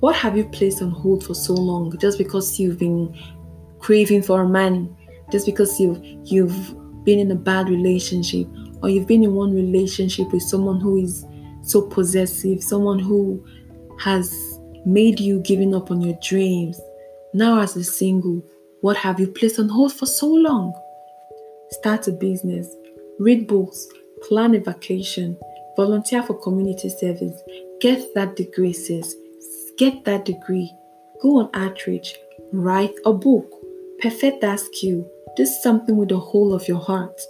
What have you placed on hold for so long just because you've been craving for a man, just because you've you've been in a bad relationship, or you've been in one relationship with someone who is so possessive, someone who has made you giving up on your dreams. Now, as a single, what have you placed on hold for so long? Start a business, read books, plan a vacation, volunteer for community service, get that degree, sis Get that degree. Go on outreach. Write a book. Perfect that skill. Do something with the whole of your heart.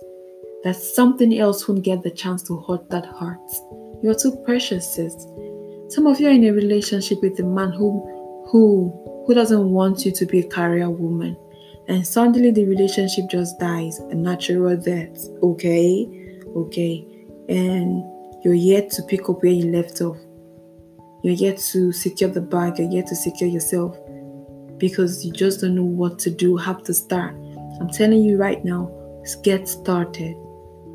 That something else won't get the chance to hurt that heart. You're too precious, sis. Some of you are in a relationship with a man who who who doesn't want you to be a career woman. And suddenly the relationship just dies a natural death. Okay? Okay. And you're yet to pick up where you left off. You're yet to secure the bag, you're yet to secure yourself because you just don't know what to do, have to start. I'm telling you right now, get started.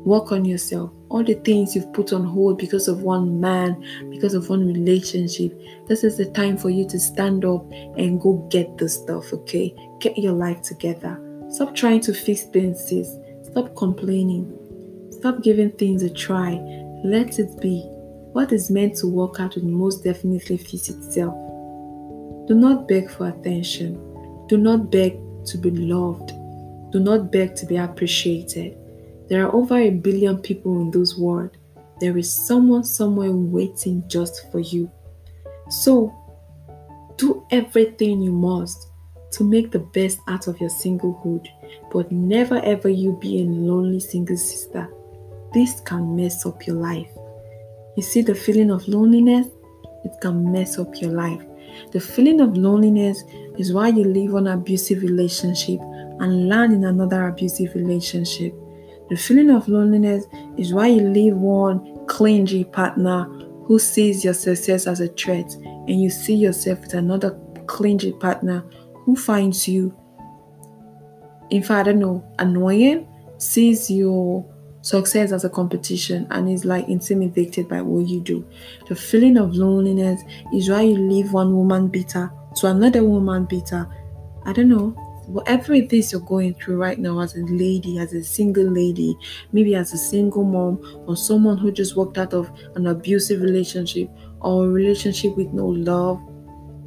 Work on yourself. All the things you've put on hold because of one man, because of one relationship. This is the time for you to stand up and go get the stuff, okay? Get your life together. Stop trying to fix things, sis. Stop complaining. Stop giving things a try. Let it be. What is meant to work out will most definitely fix itself. Do not beg for attention. Do not beg to be loved. Do not beg to be appreciated. There are over a billion people in this world. There is someone somewhere waiting just for you. So, do everything you must to make the best out of your singlehood, but never ever you be a lonely single sister. This can mess up your life. You see, the feeling of loneliness, it can mess up your life. The feeling of loneliness is why you leave one abusive relationship and land in another abusive relationship. The feeling of loneliness is why you leave one clingy partner who sees your success as a threat and you see yourself with another clingy partner who finds you, in fact, I don't know, annoying, sees your success as a competition and is like intimidated by what you do. The feeling of loneliness is why you leave one woman bitter to another woman bitter. I don't know. Whatever it is you're going through right now as a lady, as a single lady, maybe as a single mom, or someone who just walked out of an abusive relationship or a relationship with no love,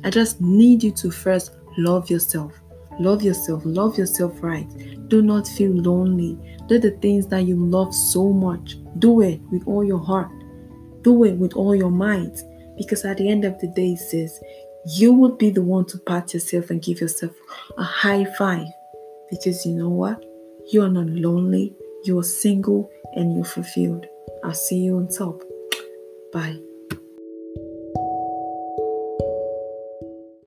I just need you to first love yourself. Love yourself. Love yourself right. Do not feel lonely. Do the things that you love so much. Do it with all your heart. Do it with all your might. Because at the end of the day, it says, you will be the one to pat yourself and give yourself a high five. Because you know what? You are not lonely, you are single, and you're fulfilled. I'll see you on top. Bye.